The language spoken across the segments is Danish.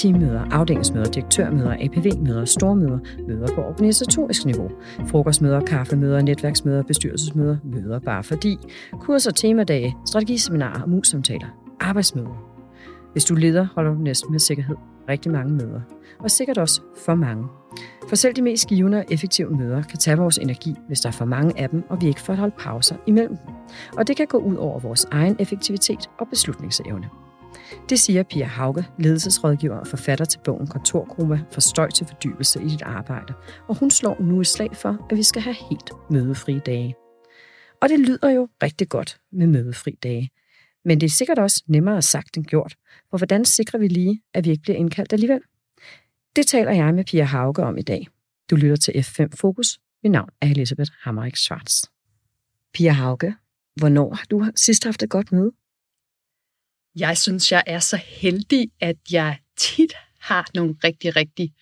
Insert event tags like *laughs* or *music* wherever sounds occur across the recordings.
teammøder, afdelingsmøder, direktørmøder, APV-møder, stormøder, møder på organisatorisk niveau, frokostmøder, kaffemøder, netværksmøder, bestyrelsesmøder, møder bare fordi, kurser, temadage, strategiseminarer og mus-samtaler, arbejdsmøder. Hvis du leder, holder du næsten med sikkerhed rigtig mange møder, og sikkert også for mange. For selv de mest givende og effektive møder kan tage vores energi, hvis der er for mange af dem, og vi ikke får holdt pauser imellem dem. Og det kan gå ud over vores egen effektivitet og beslutningsevne. Det siger Pia Hauge, ledelsesrådgiver og forfatter til bogen Kontorgruppe for støj til fordybelse i dit arbejde. Og hun slår nu et slag for, at vi skal have helt mødefri dage. Og det lyder jo rigtig godt med mødefri dage. Men det er sikkert også nemmere sagt end gjort, for hvordan sikrer vi lige, at vi ikke bliver indkaldt alligevel? Det taler jeg med Pia Hauge om i dag. Du lytter til F5 Fokus. Mit navn er Elisabeth Hammerik Schwartz. Pia Hauge, hvornår har du sidst haft et godt møde? Jeg synes, jeg er så heldig, at jeg tit har nogle rigtig, rigtig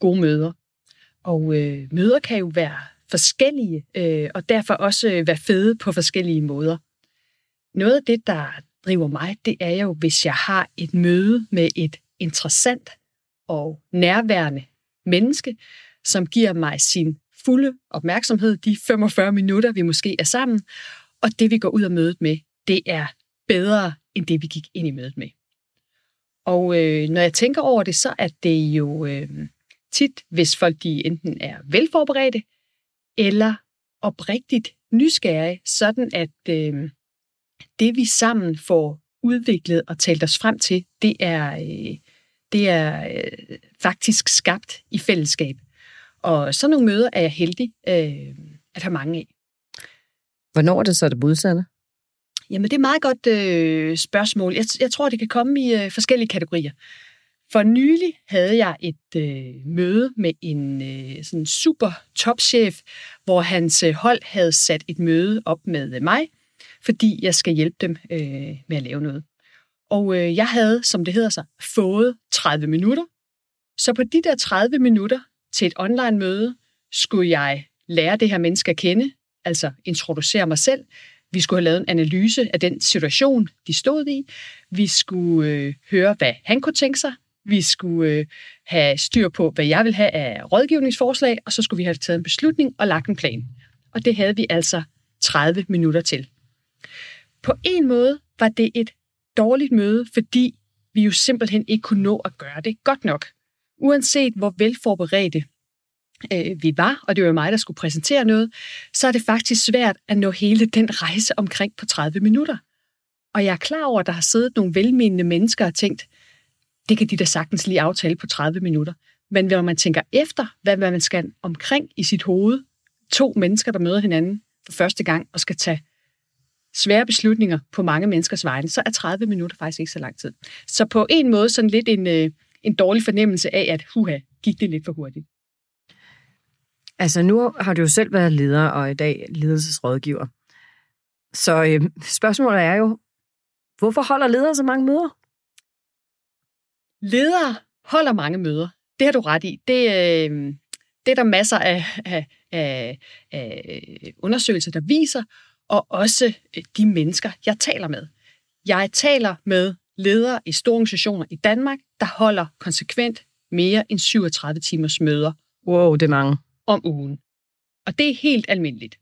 gode møder. Og øh, møder kan jo være forskellige, øh, og derfor også øh, være fede på forskellige måder. Noget af det, der driver mig, det er jo, hvis jeg har et møde med et interessant og nærværende menneske, som giver mig sin fulde opmærksomhed de 45 minutter, vi måske er sammen, og det, vi går ud af mødet med, det er bedre end det, vi gik ind i mødet med. Og øh, når jeg tænker over det, så er det jo øh, tit, hvis folk de enten er velforberedte, eller oprigtigt nysgerrige, sådan at øh, det vi sammen får udviklet og talt os frem til, det er, øh, det er øh, faktisk skabt i fællesskab. Og sådan nogle møder er jeg heldig øh, at have mange af. Hvornår er det så det modsatte? Jamen, det er et meget godt øh, spørgsmål. Jeg, jeg tror, det kan komme i øh, forskellige kategorier. For nylig havde jeg et øh, møde med en øh, sådan super topchef, hvor hans øh, hold havde sat et møde op med øh, mig, fordi jeg skal hjælpe dem øh, med at lave noget. Og øh, jeg havde, som det hedder sig, fået 30 minutter. Så på de der 30 minutter til et online-møde skulle jeg lære det her menneske at kende, altså introducere mig selv, vi skulle have lavet en analyse af den situation, de stod i. Vi skulle øh, høre, hvad han kunne tænke sig. Vi skulle øh, have styr på, hvad jeg vil have af rådgivningsforslag, og så skulle vi have taget en beslutning og lagt en plan. Og det havde vi altså 30 minutter til. På en måde var det et dårligt møde, fordi vi jo simpelthen ikke kunne nå at gøre det godt nok. Uanset hvor velforberedte øh, vi var, og det var mig, der skulle præsentere noget, så er det faktisk svært at nå hele den rejse omkring på 30 minutter. Og jeg er klar over, at der har siddet nogle velmenende mennesker og tænkt, det kan de da sagtens lige aftale på 30 minutter. Men når man tænker efter, hvad man skal omkring i sit hoved, to mennesker, der møder hinanden for første gang og skal tage svære beslutninger på mange menneskers vegne, så er 30 minutter faktisk ikke så lang tid. Så på en måde sådan lidt en, øh, en dårlig fornemmelse af, at huha, gik det lidt for hurtigt. Altså nu har du jo selv været leder, og i dag ledelsesrådgiver. Så øh, spørgsmålet er jo, hvorfor holder ledere så mange møder? Ledere holder mange møder. Det har du ret i. Det, øh, det er der masser af, af, af, af undersøgelser, der viser, og også øh, de mennesker, jeg taler med. Jeg taler med ledere i store organisationer i Danmark, der holder konsekvent mere end 37 timers møder. Wow, det er mange om ugen. Og det er helt almindeligt.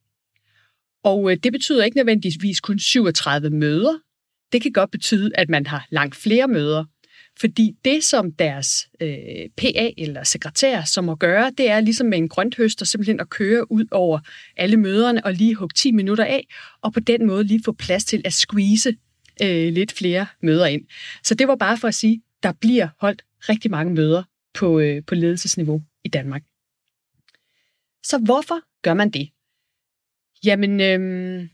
Og øh, det betyder ikke nødvendigvis kun 37 møder. Det kan godt betyde, at man har langt flere møder. Fordi det, som deres øh, PA eller sekretær som må gøre, det er ligesom med en grønthøster simpelthen at køre ud over alle møderne og lige hugge 10 minutter af, og på den måde lige få plads til at squeeze øh, lidt flere møder ind. Så det var bare for at sige, der bliver holdt rigtig mange møder på, øh, på ledelsesniveau i Danmark. Så hvorfor gør man det? Jamen, øhm,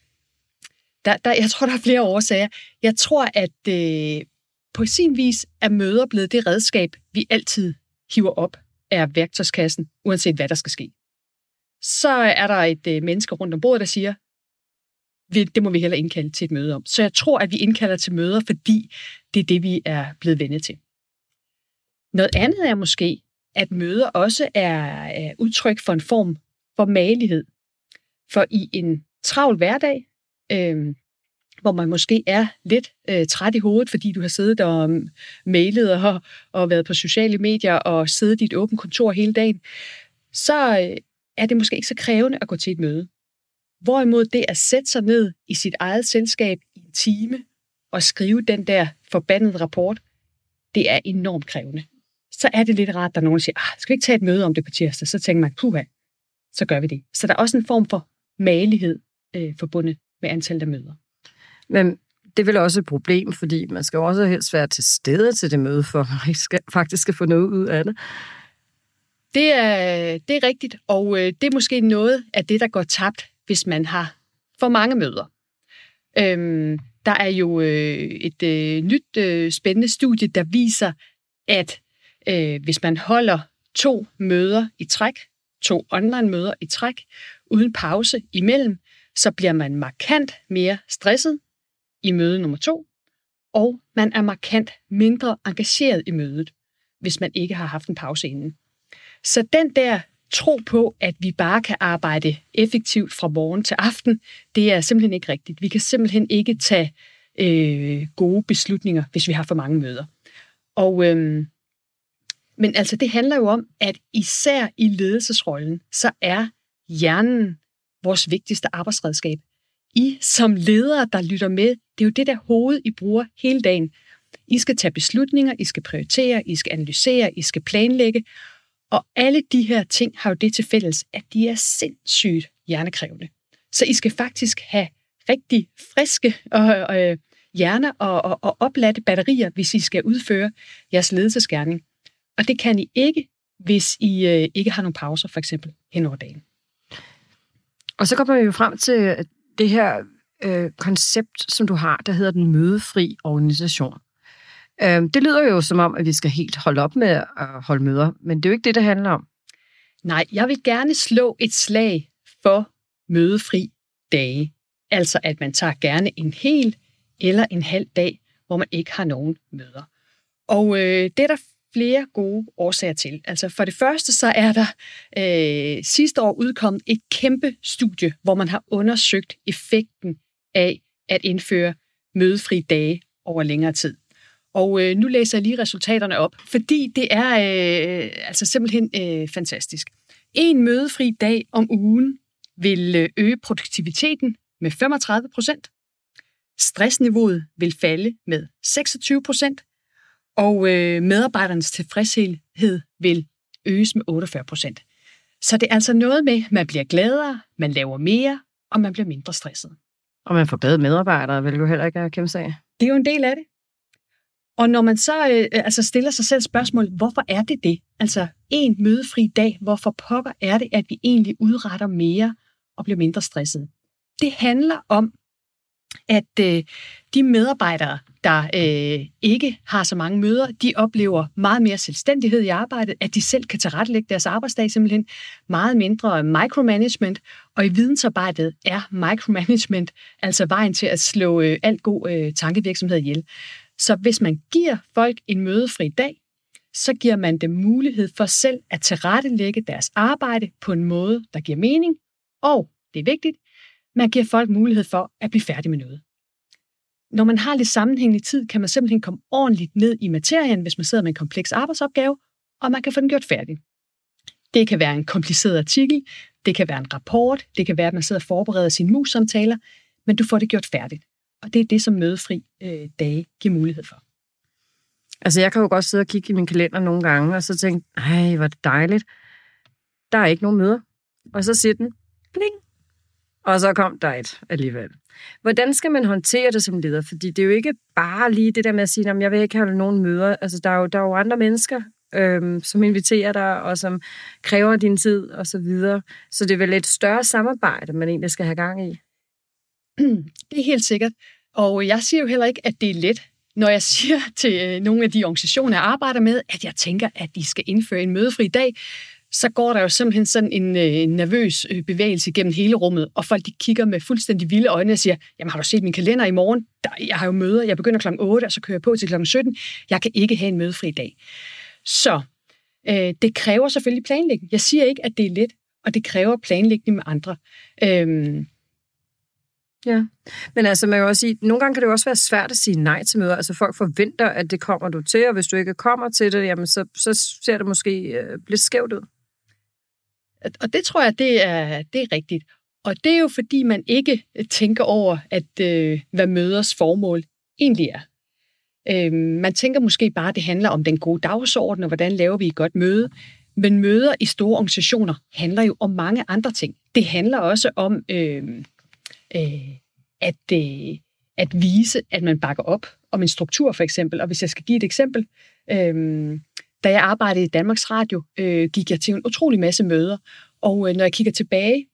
der, der, jeg tror, der er flere årsager. Jeg tror, at øh, på sin vis er møder blevet det redskab, vi altid hiver op af værktøjskassen, uanset hvad der skal ske. Så er der et øh, menneske rundt om bordet, der siger, det må vi heller indkalde til et møde om. Så jeg tror, at vi indkalder til møder, fordi det er det, vi er blevet vendet til. Noget andet er måske, at møder også er, udtryk for en form for malighed. For i en travl hverdag, øh, hvor man måske er lidt øh, træt i hovedet, fordi du har siddet og mm, mailet og, og været på sociale medier og siddet i et åbent kontor hele dagen, så øh, er det måske ikke så krævende at gå til et møde. Hvorimod det at sætte sig ned i sit eget selskab i en time og skrive den der forbandede rapport, det er enormt krævende. Så er det lidt rart, der er nogen, der siger, ah, skal vi ikke tage et møde om det på tirsdag? Så tænker man, puha, så gør vi det. Så der er også en form for malighed øh, forbundet med antallet af møder. Men det er vel også et problem, fordi man skal også helst være til stede til det møde, for at man skal, faktisk skal få noget ud af det. Det er, det er rigtigt, og øh, det er måske noget af det, der går tabt, hvis man har for mange møder. Øhm, der er jo øh, et øh, nyt øh, spændende studie, der viser, at øh, hvis man holder to møder i træk, to online-møder i træk, uden pause imellem, så bliver man markant mere stresset i møde nummer to, og man er markant mindre engageret i mødet, hvis man ikke har haft en pause inden. Så den der tro på, at vi bare kan arbejde effektivt fra morgen til aften, det er simpelthen ikke rigtigt. Vi kan simpelthen ikke tage øh, gode beslutninger, hvis vi har for mange møder. Og, øh, men altså, det handler jo om, at især i ledelsesrollen, så er hjernen vores vigtigste arbejdsredskab. I som ledere, der lytter med, det er jo det der hoved, I bruger hele dagen. I skal tage beslutninger, I skal prioritere, I skal analysere, I skal planlægge. Og alle de her ting har jo det til fælles, at de er sindssygt hjernekrævende. Så I skal faktisk have rigtig friske og, øh, hjerner og, og, og opladte batterier, hvis I skal udføre jeres ledelsesgerning. Og det kan I ikke, hvis I øh, ikke har nogle pauser, for eksempel hen over dagen. Og så kommer vi jo frem til det her øh, koncept, som du har, der hedder den mødefri organisation. Øh, det lyder jo som om, at vi skal helt holde op med at holde møder, men det er jo ikke det, det handler om. Nej, jeg vil gerne slå et slag for mødefri dage. Altså at man tager gerne en hel eller en halv dag, hvor man ikke har nogen møder. Og øh, det er der flere gode årsager til. Altså for det første så er der øh, sidste år udkommet et kæmpe studie, hvor man har undersøgt effekten af at indføre mødefri dage over længere tid. Og øh, nu læser jeg lige resultaterne op, fordi det er øh, altså simpelthen øh, fantastisk. En mødefri dag om ugen vil øh, øge produktiviteten med 35 procent. Stressniveauet vil falde med 26 procent, og øh, medarbejdernes tilfredshed vil øges med 48 procent. Så det er altså noget med, at man bliver gladere, man laver mere, og man bliver mindre stresset. Og man får bedre medarbejdere, vil jo heller ikke have kæmpe sig Det er jo en del af det. Og når man så øh, altså stiller sig selv spørgsmål, hvorfor er det det? Altså en mødefri dag, hvorfor pokker er det, at vi egentlig udretter mere og bliver mindre stresset? Det handler om, at øh, de medarbejdere, der øh, ikke har så mange møder, de oplever meget mere selvstændighed i arbejdet, at de selv kan tilrettelægge deres arbejdsdag simpelthen meget mindre micromanagement, og i vidensarbejdet er micromanagement altså vejen til at slå øh, alt god øh, tankevirksomhed ihjel. Så hvis man giver folk en mødefri dag, så giver man dem mulighed for selv at tilrettelægge deres arbejde på en måde, der giver mening, og det er vigtigt, man giver folk mulighed for at blive færdig med noget. Når man har lidt sammenhængende tid, kan man simpelthen komme ordentligt ned i materien, hvis man sidder med en kompleks arbejdsopgave, og man kan få den gjort færdig. Det kan være en kompliceret artikel, det kan være en rapport, det kan være, at man sidder og forbereder sine mus-samtaler, men du får det gjort færdigt. Og det er det, som mødefri øh, dage giver mulighed for. Altså, jeg kan jo godt sidde og kigge i min kalender nogle gange, og så tænke, ej, hvor dejligt. Der er ikke nogen møder. Og så siger den, bling, og så kom der et alligevel. Hvordan skal man håndtere det som leder? Fordi det er jo ikke bare lige det der med at sige, at jeg vil ikke have nogen møder. Altså, der er jo, der er jo andre mennesker, øhm, som inviterer dig, og som kræver din tid, og så videre. Så det er vel et større samarbejde, man egentlig skal have gang i. *clears throat* Det er helt sikkert. Og jeg siger jo heller ikke, at det er let, når jeg siger til øh, nogle af de organisationer, jeg arbejder med, at jeg tænker, at de skal indføre en mødefri dag, så går der jo simpelthen sådan en, øh, nervøs øh, bevægelse gennem hele rummet, og folk de kigger med fuldstændig vilde øjne og siger, jamen har du set min kalender i morgen? Der, jeg har jo møder, jeg begynder kl. 8, og så kører jeg på til kl. 17. Jeg kan ikke have en mødefri dag. Så øh, det kræver selvfølgelig planlægning. Jeg siger ikke, at det er let, og det kræver planlægning med andre. Øh, Ja, men altså man kan også sige, nogle gange kan det jo også være svært at sige nej til møder. Altså folk forventer, at det kommer du til, og hvis du ikke kommer til det, jamen så, så ser det måske øh, lidt skævt ud. Og det tror jeg, det er, det er rigtigt. Og det er jo fordi, man ikke øh, tænker over, at øh, hvad møders formål egentlig er. Øh, man tænker måske bare, at det handler om den gode dagsorden, og hvordan laver vi et godt møde. Men møder i store organisationer handler jo om mange andre ting. Det handler også om øh, øh, at, øh, at vise, at man bakker op om en struktur for eksempel. Og hvis jeg skal give et eksempel, øh, da jeg arbejdede i Danmarks Radio, øh, gik jeg til en utrolig masse møder. Og øh, når jeg kigger tilbage,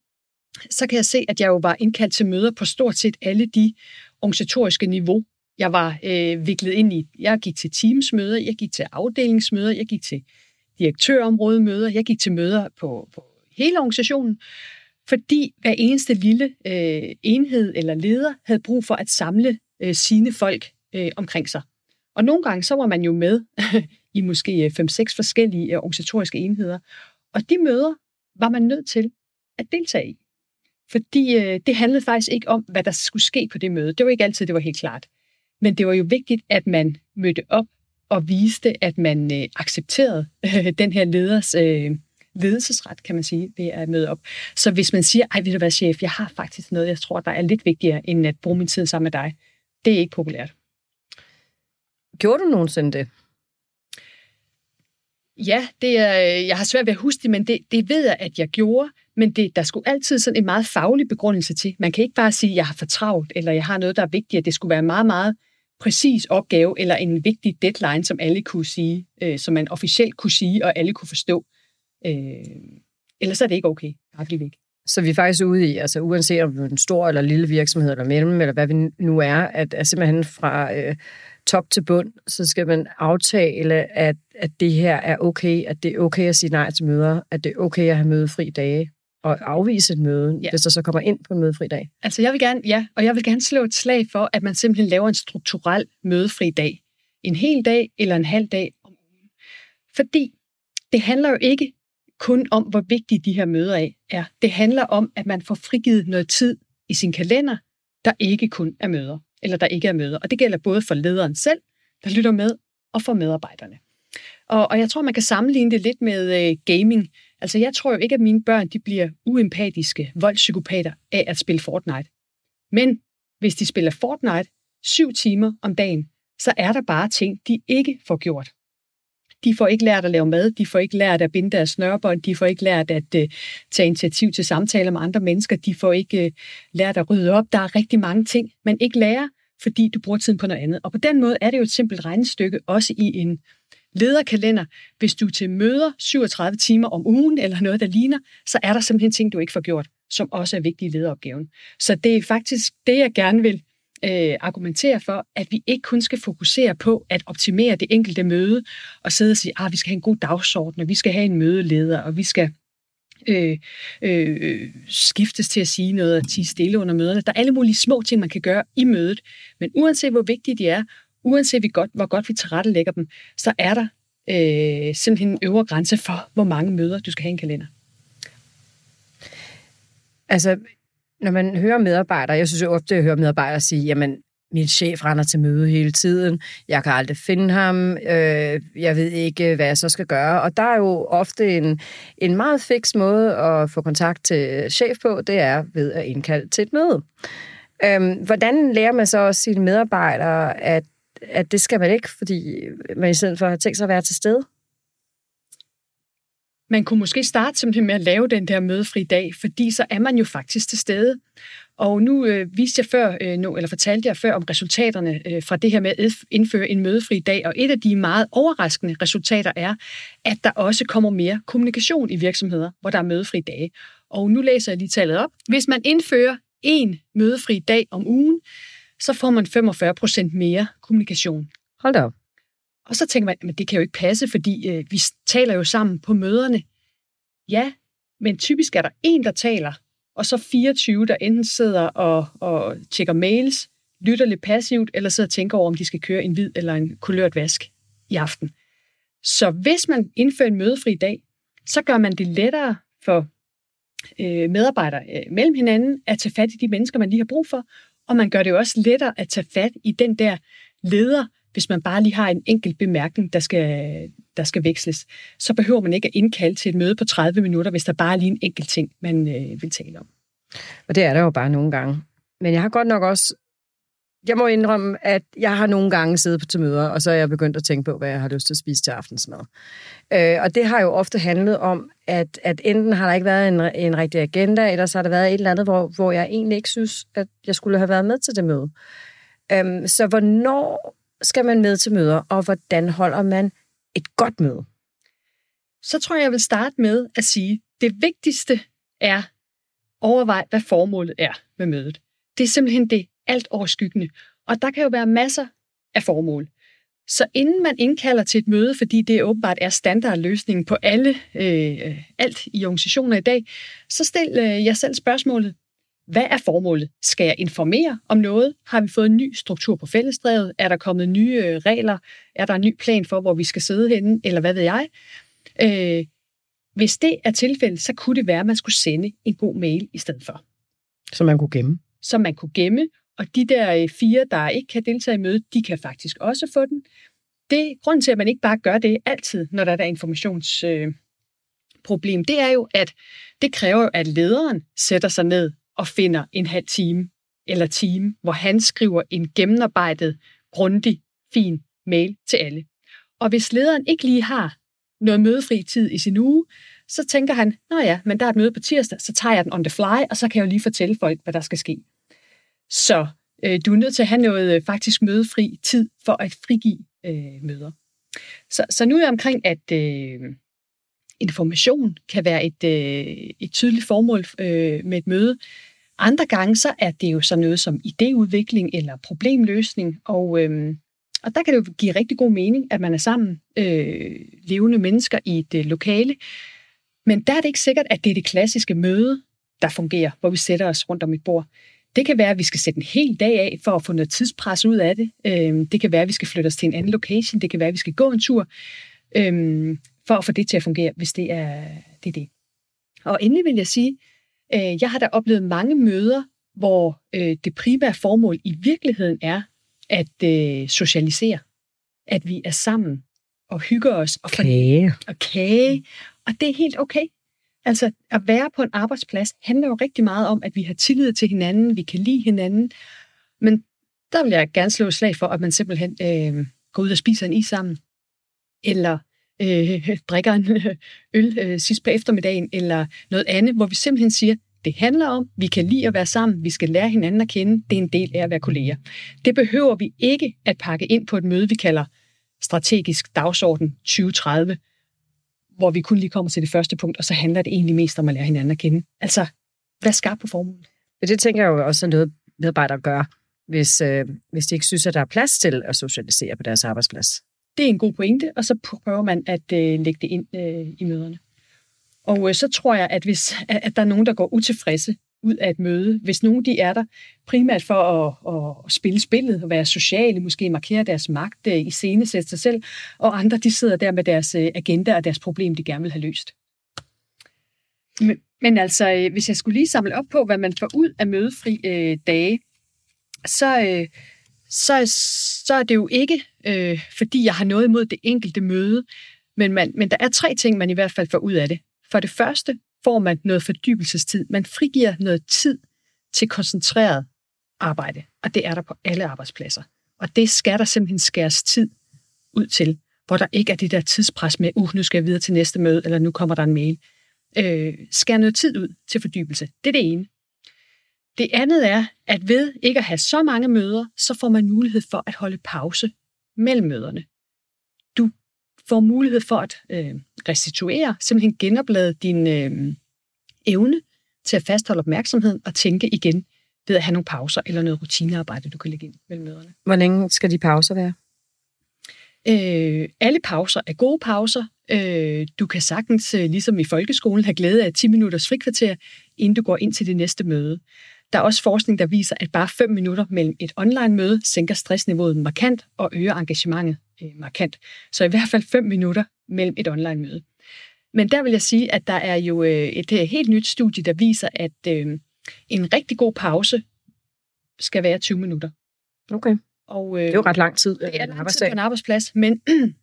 *clears throat* så kan jeg se, at jeg jo var indkaldt til møder på stort set alle de organisatoriske niveau, jeg var øh, viklet ind i. Jeg gik til teamsmøder, jeg gik til afdelingsmøder, jeg gik til direktørområdemøder, jeg gik til møder på, på hele organisationen, fordi hver eneste lille øh, enhed eller leder havde brug for at samle øh, sine folk øh, omkring sig. Og nogle gange så var man jo med *laughs* i måske øh, 5-6 forskellige øh, organisatoriske enheder, og de møder var man nødt til at deltage i. Fordi øh, det handlede faktisk ikke om, hvad der skulle ske på det møde. Det var ikke altid, det var helt klart. Men det var jo vigtigt, at man mødte op og viste, at man øh, accepterede øh, den her leders øh, ledelsesret, kan man sige, ved at møde op. Så hvis man siger, ej, ved du hvad, chef, jeg har faktisk noget, jeg tror, der er lidt vigtigere, end at bruge min tid sammen med dig, det er ikke populært. Gjorde du nogensinde det? Ja, det er, øh, jeg har svært ved at huske det, men det, det ved jeg, at jeg gjorde. Men det, der skulle altid sådan en meget faglig begrundelse til. Man kan ikke bare sige, at jeg har for travlt, eller jeg har noget, der er vigtigt. at Det skulle være en meget, meget præcis opgave, eller en vigtig deadline, som alle kunne sige, øh, som man officielt kunne sige, og alle kunne forstå. Øh, ellers er det ikke okay. Bare væk. Så vi er faktisk ude i, altså uanset om det er en stor eller lille virksomhed eller mellem, eller hvad vi nu er, at, at simpelthen fra øh, top til bund, så skal man aftale, at, at det her er okay, at det er okay at sige nej til møder, at det er okay at have mødefri dage, og afvise et møde, ja. hvis der så kommer ind på en mødefri dag. Altså jeg vil gerne, ja, og jeg vil gerne slå et slag for, at man simpelthen laver en strukturel mødefri dag. En hel dag eller en halv dag om ugen. Fordi det handler jo ikke kun om, hvor vigtige de her møder er. Det handler om, at man får frigivet noget tid i sin kalender, der ikke kun er møder, eller der ikke er møder. Og det gælder både for lederen selv, der lytter med, og for medarbejderne. Og, og jeg tror, man kan sammenligne det lidt med øh, gaming. Altså, jeg tror jo ikke, at mine børn de bliver uempatiske voldspsykopater af at spille Fortnite. Men hvis de spiller Fortnite syv timer om dagen, så er der bare ting, de ikke får gjort. De får ikke lært at lave mad, de får ikke lært at binde deres snørbånd, de får ikke lært at uh, tage initiativ til samtaler med andre mennesker, de får ikke uh, lært at rydde op. Der er rigtig mange ting, man ikke lærer, fordi du bruger tiden på noget andet. Og på den måde er det jo et simpelt regnestykke, også i en lederkalender. Hvis du til møder 37 timer om ugen, eller noget, der ligner, så er der simpelthen ting, du ikke får gjort, som også er vigtige i lederopgaven. Så det er faktisk det, jeg gerne vil øh, argumentere for, at vi ikke kun skal fokusere på at optimere det enkelte møde, og sidde og sige, at ah, vi skal have en god dagsorden, og vi skal have en mødeleder, og vi skal øh, øh, øh, skiftes til at sige noget og tige stille under møderne. Der er alle mulige små ting, man kan gøre i mødet, men uanset hvor vigtige de er, uanset vi godt, hvor godt vi tilrettelægger dem, så er der øh, simpelthen en øvre grænse for, hvor mange møder du skal have i en kalender. Altså, når man hører medarbejdere, jeg synes jo ofte, at jeg hører medarbejdere sige, jamen, min chef render til møde hele tiden, jeg kan aldrig finde ham, øh, jeg ved ikke, hvad jeg så skal gøre. Og der er jo ofte en, en meget fix måde at få kontakt til chef på, det er ved at indkalde til et møde. Øhm, hvordan lærer man så også sine medarbejdere, at, at det skal man ikke, fordi man i stedet for har tænkt sig at være til stede? Man kunne måske starte simpelthen med at lave den der mødefri dag, fordi så er man jo faktisk til stede. Og nu øh, viste jeg før, øh, nu, eller fortalte jeg før om resultaterne øh, fra det her med at indføre en mødefri dag, og et af de meget overraskende resultater er, at der også kommer mere kommunikation i virksomheder, hvor der er mødefri dage. Og nu læser jeg lige tallet op. Hvis man indfører en mødefri dag om ugen, så får man 45 procent mere kommunikation. Hold da op. Og så tænker man, at det kan jo ikke passe, fordi øh, vi taler jo sammen på møderne. Ja, men typisk er der en, der taler, og så 24, der enten sidder og, og tjekker mails, lytter lidt passivt, eller sidder og tænker over, om de skal køre en hvid eller en kulørt vask i aften. Så hvis man indfører en mødefri dag, så gør man det lettere for øh, medarbejdere øh, mellem hinanden, at tage fat i de mennesker, man lige har brug for, og man gør det jo også lettere at tage fat i den der leder, hvis man bare lige har en enkelt bemærkning, der skal, der skal veksles. Så behøver man ikke at indkalde til et møde på 30 minutter, hvis der bare er lige en enkelt ting, man øh, vil tale om. Og det er der jo bare nogle gange. Men jeg har godt nok også jeg må indrømme, at jeg har nogle gange siddet på til møder, og så er jeg begyndt at tænke på, hvad jeg har lyst til at spise til aftensmad. Øh, og det har jo ofte handlet om, at, at enten har der ikke været en, en rigtig agenda, eller så har der været et eller andet, hvor, hvor jeg egentlig ikke synes, at jeg skulle have været med til det møde. Øh, så hvornår skal man med til møder, og hvordan holder man et godt møde? Så tror jeg, jeg vil starte med at sige, det vigtigste er overvej, hvad formålet er med mødet. Det er simpelthen det alt overskyggende. Og der kan jo være masser af formål. Så inden man indkalder til et møde, fordi det åbenbart er standardløsningen på alle, øh, alt i organisationer i dag, så stil øh, jer selv spørgsmålet, hvad er formålet? Skal jeg informere om noget? Har vi fået en ny struktur på fællesdrevet? Er der kommet nye øh, regler? Er der en ny plan for, hvor vi skal sidde henne? Eller hvad ved jeg? Øh, hvis det er tilfældet, så kunne det være, at man skulle sende en god mail i stedet for. Som man kunne gemme? Som man kunne gemme, og de der øh, fire, der ikke kan deltage i mødet, de kan faktisk også få den. Det grunden til, at man ikke bare gør det altid, når der er der informationsproblem, øh, det er jo, at det kræver, at lederen sætter sig ned og finder en halv time eller time, hvor han skriver en gennemarbejdet, grundig, fin mail til alle. Og hvis lederen ikke lige har noget mødefri tid i sin uge, så tænker han, nå ja, men der er et møde på tirsdag, så tager jeg den on the fly, og så kan jeg jo lige fortælle folk, hvad der skal ske. Så øh, du er nødt til at have noget øh, faktisk mødefri tid for at frigive øh, møder. Så, så nu er jeg omkring, at øh, information kan være et, øh, et tydeligt formål øh, med et møde. Andre gange så er det jo sådan noget som idéudvikling eller problemløsning, og, øhm, og der kan det jo give rigtig god mening, at man er sammen øh, levende mennesker i et øh, lokale. Men der er det ikke sikkert, at det er det klassiske møde, der fungerer, hvor vi sætter os rundt om et bord. Det kan være, at vi skal sætte en hel dag af for at få noget tidspres ud af det. Øhm, det kan være, at vi skal flytte os til en anden location. Det kan være, at vi skal gå en tur øhm, for at få det til at fungere, hvis det er det. Er det. Og endelig vil jeg sige, øh, jeg har da oplevet mange møder, hvor øh, det primære formål i virkeligheden er at øh, socialisere. At vi er sammen og hygger os. Og, kage. og kage. Og det er helt okay. Altså, at være på en arbejdsplads handler jo rigtig meget om, at vi har tillid til hinanden, vi kan lide hinanden. Men der vil jeg gerne slå et slag for, at man simpelthen øh, går ud og spiser en is sammen. Eller øh, drikker en øh, øl øh, sidst på eftermiddagen, eller noget andet, hvor vi simpelthen siger, det handler om, vi kan lide at være sammen, vi skal lære hinanden at kende, det er en del af at være kolleger. Det behøver vi ikke at pakke ind på et møde, vi kalder strategisk dagsorden 2030, hvor vi kun lige kommer til det første punkt, og så handler det egentlig mest om at lære hinanden at kende. Altså, hvad skal på formålet? Det tænker jeg jo også er noget, medarbejdere gør, hvis, øh, hvis de ikke synes, at der er plads til at socialisere på deres arbejdsplads. Det er en god pointe, og så prøver man at øh, lægge det ind øh, i møderne. Og øh, så tror jeg, at hvis at der er nogen, der går utilfredse ud af et møde, hvis nogen de er der primært for at, at spille spillet og være sociale, måske markere deres magt, øh, i scenesætte sig selv, og andre de sidder der med deres øh, agenda og deres problem, de gerne vil have løst. Men, men altså, øh, hvis jeg skulle lige samle op på, hvad man får ud af mødefri øh, dage, så, øh, så, så er det jo ikke, øh, fordi jeg har noget imod det enkelte møde, men, man, men der er tre ting, man i hvert fald får ud af det. For det første får man noget fordybelsestid. Man frigiver noget tid til koncentreret arbejde, og det er der på alle arbejdspladser. Og det skal der simpelthen skæres tid ud til, hvor der ikke er det der tidspres med, uh, nu skal jeg videre til næste møde, eller nu kommer der en mail. Øh, skær noget tid ud til fordybelse. Det er det ene. Det andet er, at ved ikke at have så mange møder, så får man mulighed for at holde pause mellem møderne. Du får mulighed for at øh, restituere, simpelthen genoplade din øh, evne til at fastholde opmærksomheden og tænke igen ved at have nogle pauser eller noget rutinearbejde, du kan lægge ind mellem møderne. Hvor længe skal de pauser være? Øh, alle pauser er gode pauser. Øh, du kan sagtens, øh, ligesom i folkeskolen, have glæde af 10 minutters frikvarter, inden du går ind til det næste møde. Der er også forskning, der viser, at bare 5 minutter mellem et online-møde sænker stressniveauet markant og øger engagementet øh, markant. Så i hvert fald 5 minutter mellem et online-møde. Men der vil jeg sige, at der er jo øh, et øh, helt nyt studie, der viser, at en rigtig god pause skal være 20 minutter. Okay. Og, øh, Det er jo ret lang tid. det er lang tid på en arbejdsplads, men, *clears throat*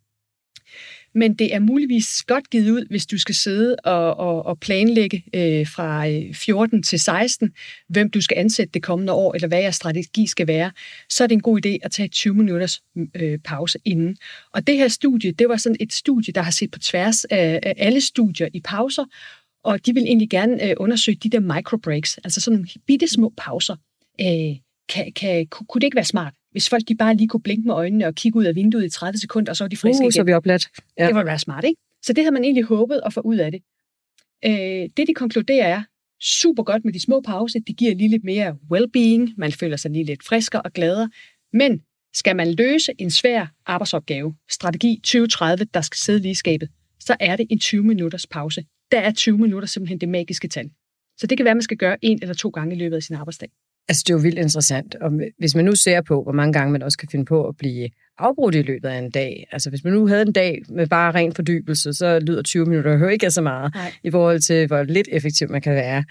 men det er muligvis godt givet ud, hvis du skal sidde og, og, og planlægge øh, fra øh, 14 til 16, hvem du skal ansætte det kommende år, eller hvad jeres strategi skal være, så er det en god idé at tage 20 minutters mm, øh, pause inden. Og det her studie, det var sådan et studie, der har set på tværs af, af alle studier i pauser, og de vil egentlig gerne øh, undersøge de der microbreaks, altså sådan nogle bitte små pauser. Øh, kan, kan, ku- kunne det ikke være smart, hvis folk de bare lige kunne blinke med øjnene og kigge ud af vinduet i 30 sekunder, og så var de friske Uh, igen? så er vi opladt. Ja. Det var være smart, ikke? Så det havde man egentlig håbet at få ud af det. Øh, det, de konkluderer er, super godt med de små pauser, det giver lige lidt mere well-being, man føler sig lige lidt friskere og gladere, men skal man løse en svær arbejdsopgave, strategi 2030, der skal sidde lige i skabet, så er det en 20 minutters pause. Der er 20 minutter simpelthen det magiske tal. Så det kan være, at man skal gøre en eller to gange i løbet af sin arbejdsdag. Altså, det er jo vildt interessant. Og hvis man nu ser på, hvor mange gange man også kan finde på at blive afbrudt i løbet af en dag. Altså, hvis man nu havde en dag med bare ren fordybelse, så lyder 20 minutter jo ikke så meget Nej. i forhold til, hvor lidt effektiv man kan være,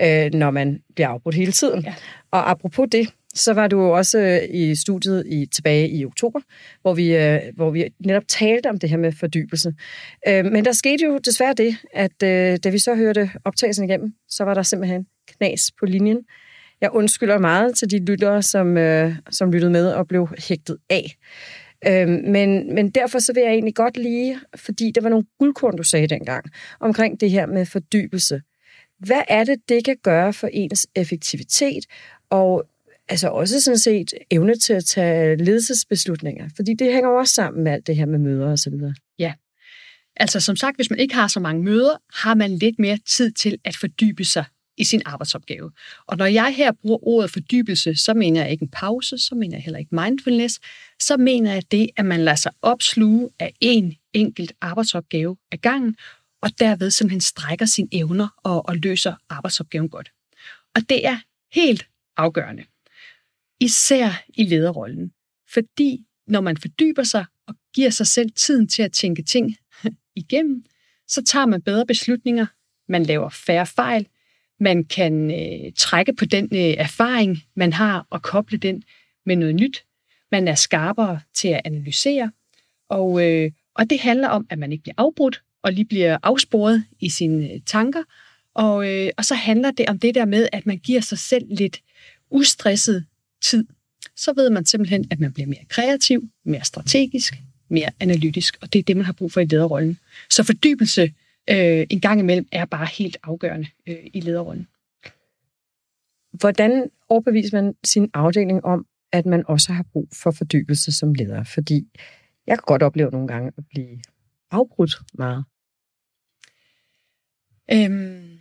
øh, når man bliver afbrudt hele tiden. Ja. Og apropos det, så var du jo også øh, i studiet i, tilbage i oktober, hvor vi, øh, hvor vi netop talte om det her med fordybelse. Øh, men der skete jo desværre det, at øh, da vi så hørte optagelsen igennem, så var der simpelthen knas på linjen. Jeg undskylder meget til de lyttere, som, øh, som lyttede med og blev hægtet af. Øh, men, men derfor så vil jeg egentlig godt lige, fordi der var nogle guldkorn, du sagde dengang, omkring det her med fordybelse. Hvad er det, det kan gøre for ens effektivitet, og altså også sådan set evne til at tage ledelsesbeslutninger? Fordi det hænger jo også sammen med alt det her med møder og så videre. Altså som sagt, hvis man ikke har så mange møder, har man lidt mere tid til at fordybe sig i sin arbejdsopgave. Og når jeg her bruger ordet fordybelse, så mener jeg ikke en pause, så mener jeg heller ikke mindfulness, så mener jeg det, at man lader sig opsluge af en enkelt arbejdsopgave ad gangen, og derved simpelthen strækker sine evner og, og løser arbejdsopgaven godt. Og det er helt afgørende. Især i lederrollen. Fordi når man fordyber sig og giver sig selv tiden til at tænke ting *laughs* igennem, så tager man bedre beslutninger, man laver færre fejl, man kan øh, trække på den øh, erfaring, man har, og koble den med noget nyt. Man er skarpere til at analysere, og, øh, og det handler om, at man ikke bliver afbrudt, og lige bliver afsporet i sine øh, tanker, og, øh, og så handler det om det der med, at man giver sig selv lidt ustresset tid. Så ved man simpelthen, at man bliver mere kreativ, mere strategisk, mere analytisk, og det er det, man har brug for i lederrollen. Så fordybelse øh, en gang imellem er bare helt afgørende øh, i lederrollen. Hvordan overbeviser man sin afdeling om, at man også har brug for fordybelse som leder? Fordi jeg kan godt opleve nogle gange at blive afbrudt meget. Øhm,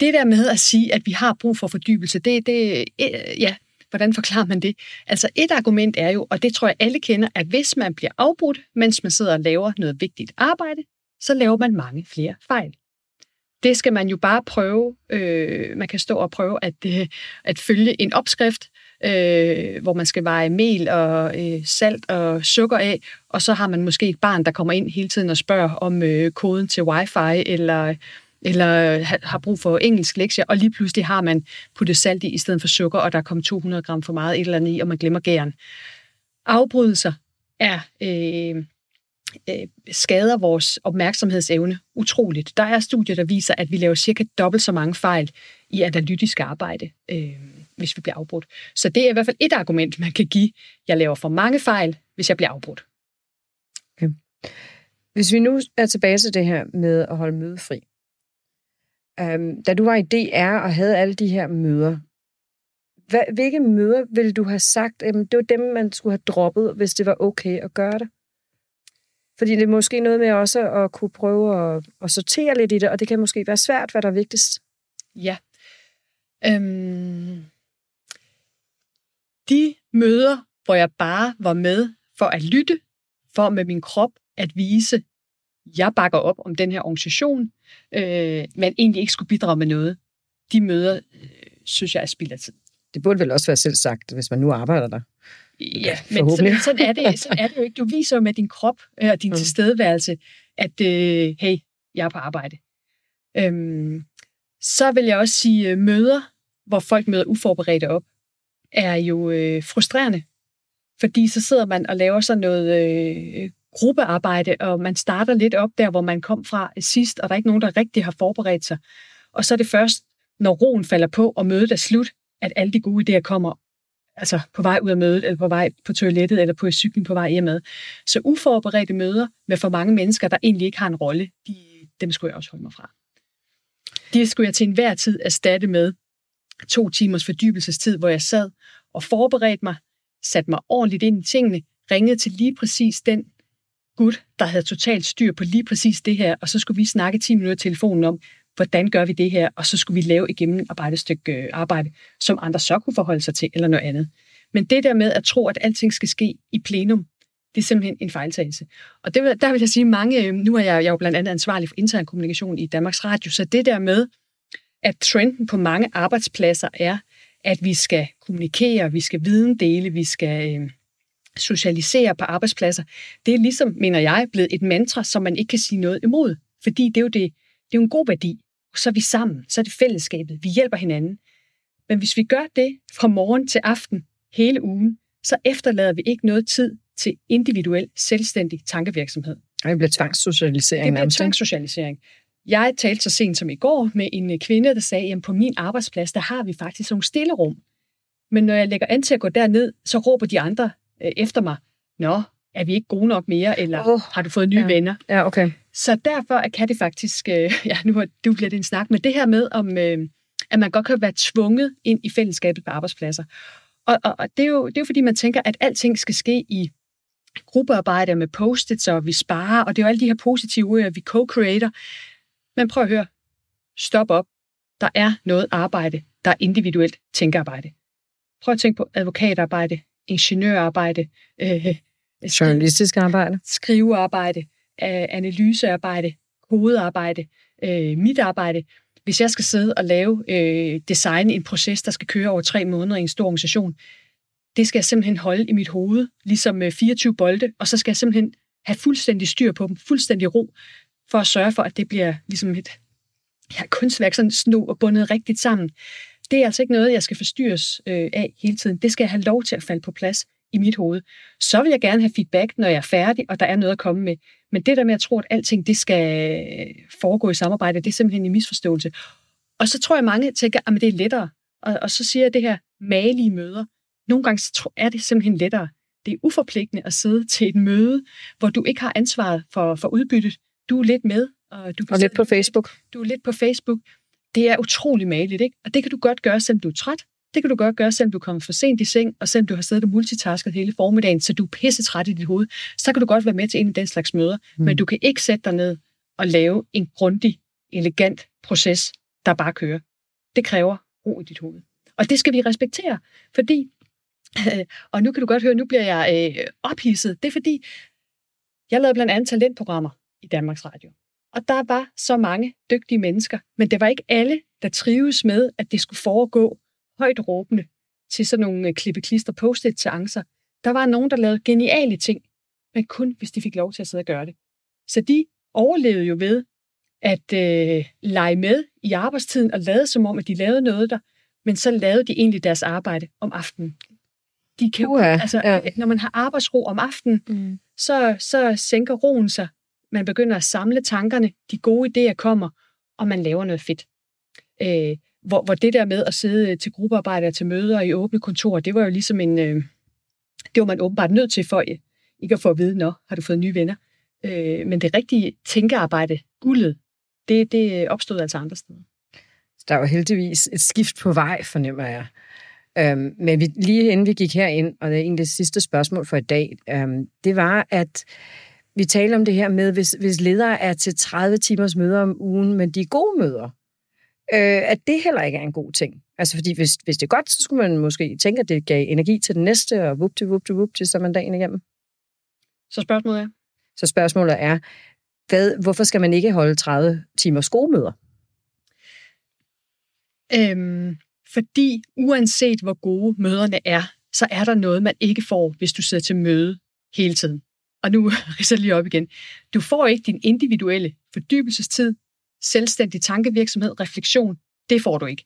det der med at sige, at vi har brug for fordybelse, det, det øh, ja, hvordan forklarer man det? Altså et argument er jo, og det tror jeg alle kender, at hvis man bliver afbrudt, mens man sidder og laver noget vigtigt arbejde, så laver man mange flere fejl. Det skal man jo bare prøve. Øh, man kan stå og prøve at, øh, at følge en opskrift, øh, hvor man skal veje mel og øh, salt og sukker af, og så har man måske et barn, der kommer ind hele tiden og spørger om øh, koden til wifi, eller, eller øh, har brug for engelsk lektier, og lige pludselig har man puttet salt i i stedet for sukker, og der er kommet 200 gram for meget et eller andet i, og man glemmer gæren. Afbrydelser er... Øh, øh, skader vores opmærksomhedsevne utroligt. Der er studier, der viser, at vi laver cirka dobbelt så mange fejl i analytisk arbejde, øh, hvis vi bliver afbrudt. Så det er i hvert fald et argument, man kan give. Jeg laver for mange fejl, hvis jeg bliver afbrudt. Okay. Hvis vi nu er tilbage til det her med at holde mødefri. Øhm, da du var i DR og havde alle de her møder, hvad, hvilke møder ville du have sagt, at det var dem, man skulle have droppet, hvis det var okay at gøre det? Fordi det er måske noget med også at kunne prøve at, at sortere lidt i det, og det kan måske være svært, hvad der er vigtigst. Ja. Øhm, de møder, hvor jeg bare var med for at lytte, for med min krop at vise, jeg bakker op om den her organisation, øh, men egentlig ikke skulle bidrage med noget. De møder, øh, synes jeg, er spild af tid. Det burde vel også være selv sagt, hvis man nu arbejder der. Ja, men sådan, sådan, er det, *laughs* sådan er det jo ikke. Du viser jo med din krop øh, og din mm. tilstedeværelse, at øh, hey, jeg er på arbejde. Øhm, så vil jeg også sige, øh, møder, hvor folk møder uforberedte op, er jo øh, frustrerende. Fordi så sidder man og laver sådan noget øh, gruppearbejde, og man starter lidt op der, hvor man kom fra sidst, og der er ikke nogen, der rigtig har forberedt sig. Og så er det først, når roen falder på, og mødet er slut, at alle de gode idéer kommer altså på vej ud af mødet, eller på vej på toilettet, eller på cyklen på vej hjemad. Så uforberedte møder med for mange mennesker, der egentlig ikke har en rolle, de, dem skulle jeg også holde mig fra. De skulle jeg til enhver tid erstatte med to timers fordybelsestid, hvor jeg sad og forberedte mig, satte mig ordentligt ind i tingene, ringede til lige præcis den gut, der havde totalt styr på lige præcis det her, og så skulle vi snakke 10 minutter i telefonen om, hvordan gør vi det her, og så skulle vi lave et gennemarbejdet stykke øh, arbejde, som andre så kunne forholde sig til, eller noget andet. Men det der med at tro, at alting skal ske i plenum, det er simpelthen en fejltagelse. Og det, der vil jeg sige, mange, øh, nu er jeg, jeg er jo blandt andet ansvarlig for intern kommunikation i Danmarks Radio, så det der med, at trenden på mange arbejdspladser er, at vi skal kommunikere, vi skal videndele, vi skal øh, socialisere på arbejdspladser, det er ligesom, mener jeg, blevet et mantra, som man ikke kan sige noget imod. Fordi det er jo, det, det er jo en god værdi. Så er vi sammen, så er det fællesskabet, vi hjælper hinanden. Men hvis vi gør det fra morgen til aften hele ugen, så efterlader vi ikke noget tid til individuel, selvstændig tankevirksomhed. Og det bliver tvangssocialisering. Det bliver tvangssocialisering. Jeg talte så sent som i går med en øh, kvinde, der sagde, at på min arbejdsplads, der har vi faktisk nogle stillerum. Men når jeg lægger an til at gå derned, så råber de andre øh, efter mig, Nå, er vi ikke gode nok mere, eller oh, har du fået nye ja. venner? Ja, okay. Så derfor kan det faktisk, øh, *laughs* ja, nu, har, du bliver det en snak, men det her med, om, øh, at man godt kan være tvunget ind i fællesskabet på arbejdspladser. Og, og, og det, er jo, det er jo fordi, man tænker, at alting skal ske i gruppearbejde med post-its, og vi sparer, og det er jo alle de her positive ord, vi co-creator. Men prøv at høre. Stop op. Der er noget arbejde, der er individuelt tænkearbejde. Prøv at tænke på advokatarbejde, ingeniørarbejde, øh, journalistisk arbejde, skrivearbejde, øh, analysearbejde, kodearbejde, øh, mit arbejde. Hvis jeg skal sidde og lave øh, design en proces, der skal køre over tre måneder i en stor organisation, det skal jeg simpelthen holde i mit hoved, ligesom med 24 bolde, og så skal jeg simpelthen have fuldstændig styr på dem, fuldstændig ro, for at sørge for, at det bliver ligesom et ja, kunstværk, sådan snu og bundet rigtigt sammen. Det er altså ikke noget, jeg skal forstyrres øh, af hele tiden. Det skal jeg have lov til at falde på plads i mit hoved. Så vil jeg gerne have feedback, når jeg er færdig, og der er noget at komme med. Men det der med at tro, at alting det skal foregå i samarbejde, det er simpelthen en misforståelse. Og så tror jeg, mange tænker, at det er lettere. Og, og så siger jeg det her malige møder. Nogle gange så er det simpelthen lettere. Det er uforpligtende at sidde *laughs* til et møde, hvor du ikke har ansvaret for, for udbyttet. Du er lidt med. Og, du kan og lidt på Facebook. Du er lidt på Facebook. Det er utrolig maligt, ikke? Og det kan du godt gøre, selvom du er træt. Det kan du godt gøre, selvom du kommer for sent i seng, og selvom du har siddet og multitasket hele formiddagen, så du er pisse træt i dit hoved. Så kan du godt være med til en af den slags møder, mm. men du kan ikke sætte dig ned og lave en grundig, elegant proces, der bare kører. Det kræver ro i dit hoved. Og det skal vi respektere, fordi, *laughs* og nu kan du godt høre, nu bliver jeg øh, ophidset, det er fordi, jeg lavede blandt andet talentprogrammer i Danmarks Radio. Og der var så mange dygtige mennesker, men det var ikke alle, der trives med, at det skulle foregå højt råbende til sådan nogle øh, klippe-klister post it seancer. Der var nogen, der lavede geniale ting, men kun hvis de fik lov til at sidde og gøre det. Så de overlevede jo ved at øh, lege med i arbejdstiden og lade som om, at de lavede noget der, men så lavede de egentlig deres arbejde om aftenen. De kan, uh, altså, ja. Når man har arbejdsro om aftenen, mm. så, så sænker roen sig. Man begynder at samle tankerne, de gode idéer kommer, og man laver noget fedt. Øh, hvor, hvor det der med at sidde øh, til gruppearbejde og til møder i åbne kontorer, det var jo ligesom en... Øh, det var man åbenbart nødt til for øh, ikke at få at vide, når har du fået nye venner? Øh, men det rigtige tænkearbejde, guldet, det, det øh, opstod altså andre steder. Der var heldigvis et skift på vej, fornemmer jeg. Øhm, men vi, lige inden vi gik herind, og det er egentlig det sidste spørgsmål for i dag, øhm, det var, at vi talte om det her med, hvis, hvis ledere er til 30 timers møder om ugen, men de er gode møder, øh, at det heller ikke er en god ting. Altså fordi hvis, hvis det er godt, så skulle man måske tænke, at det gav energi til den næste, og vup til vup til vup til, så man dagen igennem. Så spørgsmålet er? Så spørgsmålet er, hvad, hvorfor skal man ikke holde 30 timer skolmøder? Øhm, fordi uanset hvor gode møderne er, så er der noget, man ikke får, hvis du sidder til møde hele tiden og nu *laughs* riser lige op igen. Du får ikke din individuelle fordybelsestid, selvstændig tankevirksomhed, refleksion. Det får du ikke.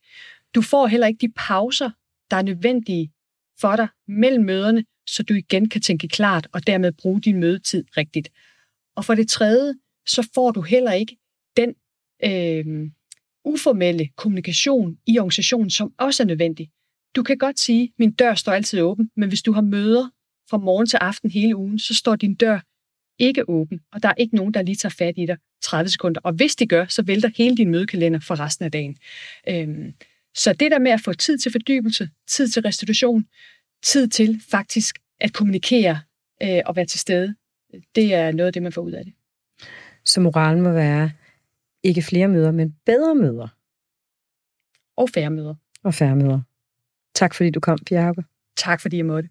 Du får heller ikke de pauser, der er nødvendige for dig mellem møderne, så du igen kan tænke klart og dermed bruge din mødetid rigtigt. Og for det tredje, så får du heller ikke den øh, uformelle kommunikation i organisationen, som også er nødvendig. Du kan godt sige, min dør står altid åben, men hvis du har møder fra morgen til aften hele ugen, så står din dør ikke åben, og der er ikke nogen, der lige tager fat i dig 30 sekunder. Og hvis de gør, så vælter hele din mødekalender for resten af dagen. Øhm, så det der med at få tid til fordybelse, tid til restitution, tid til faktisk at kommunikere øh, og være til stede, det er noget af det, man får ud af det. Så moralen må være ikke flere møder, men bedre møder. Og færre møder. Og færre møder. Tak fordi du kom, Hauke. Tak fordi jeg måtte.